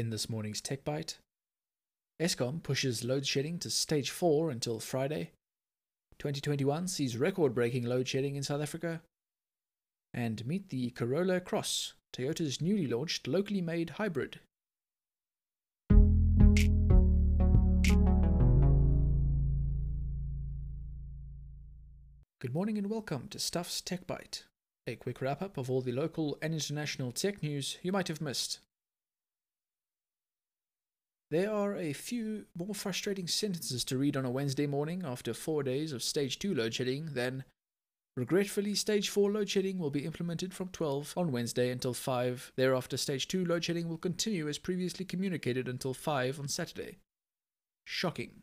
In this morning's Tech Bite, Eskom pushes load shedding to stage 4 until Friday. 2021 sees record breaking load shedding in South Africa. And meet the Corolla Cross, Toyota's newly launched locally made hybrid. Good morning and welcome to Stuff's Tech Bite, a quick wrap up of all the local and international tech news you might have missed. There are a few more frustrating sentences to read on a Wednesday morning after four days of stage 2 load shedding than Regretfully, stage 4 load shedding will be implemented from 12 on Wednesday until 5. Thereafter, stage 2 load shedding will continue as previously communicated until 5 on Saturday. Shocking.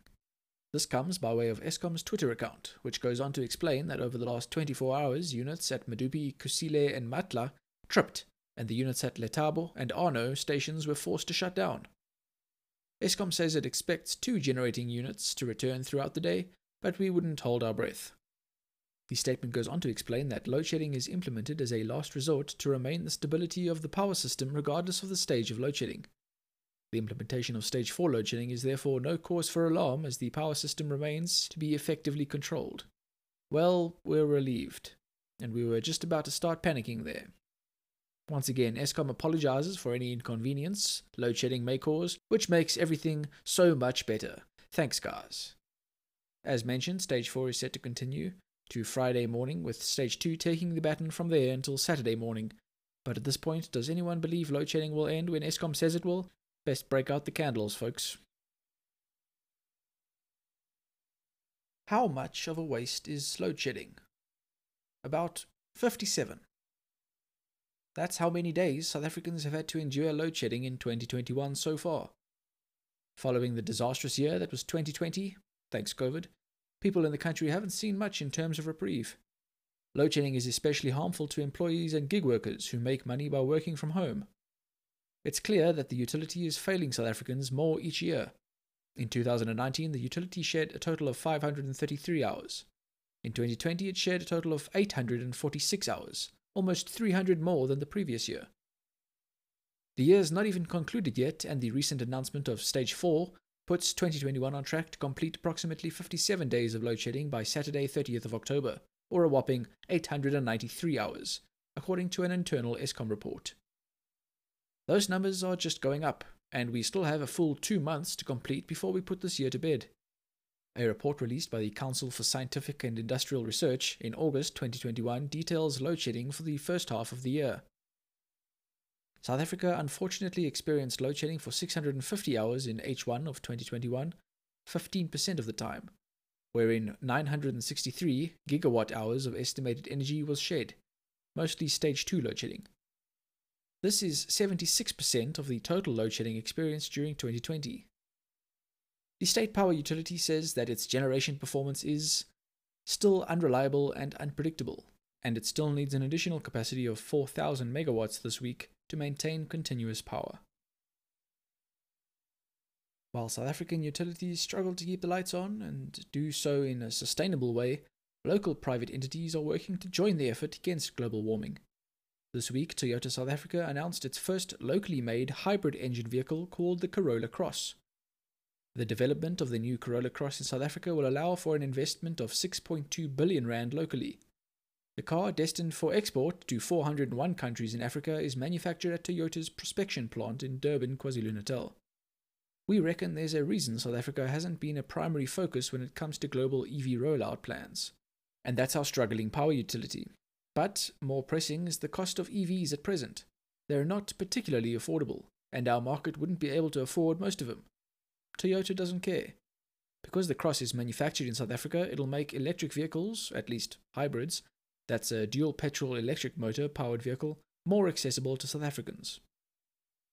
This comes by way of Eskom's Twitter account, which goes on to explain that over the last 24 hours, units at Medupi, Kusile, and Matla tripped, and the units at Lethabo and Arnot stations were forced to shut down. Eskom says it expects two generating units to return throughout the day, but we wouldn't hold our breath. The statement goes on to explain that load shedding is implemented as a last resort to remain the stability of the power system regardless of the stage of load shedding. The implementation of stage 4 load shedding is therefore no cause for alarm as the power system remains to be effectively controlled. Well, we're relieved, and we were just about to start panicking there. Once again, Eskom apologizes for any inconvenience load shedding may cause, which makes everything so much better. Thanks, guys. As mentioned, stage 4 is set to continue to Friday morning, with stage 2 taking the baton from there until Saturday morning. But at this point, does anyone believe load shedding will end when Eskom says it will? Best break out the candles, folks. How much of a waste is load shedding? About 57. That's how many days South Africans have had to endure load shedding in 2021 so far. Following the disastrous year that was 2020, thanks COVID, people in the country haven't seen much in terms of reprieve. Load shedding is especially harmful to employees and gig workers who make money by working from home. It's clear that the utility is failing South Africans more each year. In 2019, the utility shed a total of 533 hours. In 2020, it shed a total of 846 hours, almost 300 more than the previous year. The year is not even concluded yet, and the recent announcement of Stage 4 puts 2021 on track to complete approximately 57 days of load shedding by Saturday, 30th of October, or a whopping 893 hours, according to an internal Eskom report. Those numbers are just going up, and we still have a full two months to complete before we put this year to bed. A report released by the Council for Scientific and Industrial Research in August 2021 details load shedding for the first half of the year. South Africa unfortunately experienced load shedding for 650 hours in H1 of 2021, 15% of the time, wherein 963 gigawatt hours of estimated energy was shed, mostly stage 2 load shedding. This is 76% of the total load shedding experienced during 2020. The state power utility says that its generation performance is still unreliable and unpredictable, and it still needs an additional capacity of 4,000 megawatts this week to maintain continuous power. While South African utilities struggle to keep the lights on and do so in a sustainable way, local private entities are working to join the effort against global warming. This week, Toyota South Africa announced its first locally made hybrid engine vehicle called the Corolla Cross. The development of the new Corolla Cross in South Africa will allow for an investment of 6.2 billion rand locally. The car, destined for export to 401 countries in Africa, is manufactured at Toyota's Prospecton plant in Durban, KwaZulu-Natal. We reckon there's a reason South Africa hasn't been a primary focus when it comes to global EV rollout plans. And that's our struggling power utility. But more pressing is the cost of EVs at present. They're not particularly affordable, and our market wouldn't be able to afford most of them. Toyota doesn't care. Because the Cross is manufactured in South Africa, it'll make electric vehicles, at least hybrids, that's a dual petrol electric motor powered vehicle, more accessible to South Africans.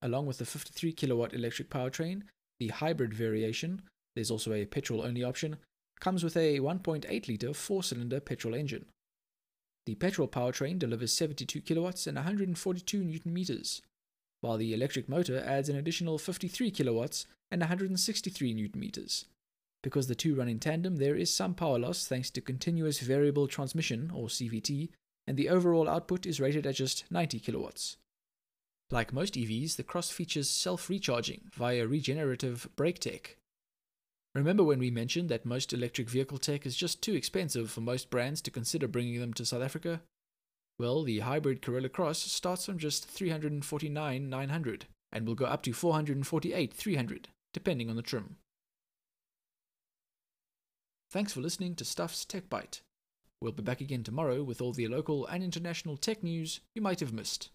Along with the 53 kilowatt electric powertrain, the hybrid variation, there's also a petrol only option, comes with a 1.8 litre four cylinder petrol engine. The petrol powertrain delivers 72 kilowatts and 142 newton meters, while the electric motor adds an additional 53 kilowatts and 163 newton meters. Because the two run in tandem, there is some power loss thanks to continuous variable transmission or CVT, and the overall output is rated at just 90 kilowatts. Like most EVs, the Cross features self recharging via regenerative brake tech. Remember when we mentioned that most electric vehicle tech is just too expensive for most brands to consider bringing them to South Africa? Well, the hybrid Corolla Cross starts from just 349,900 and will go up to 448,300 depending on the trim. Thanks for listening to Stuff's Tech Bite. We'll be back again tomorrow with all the local and international tech news you might have missed.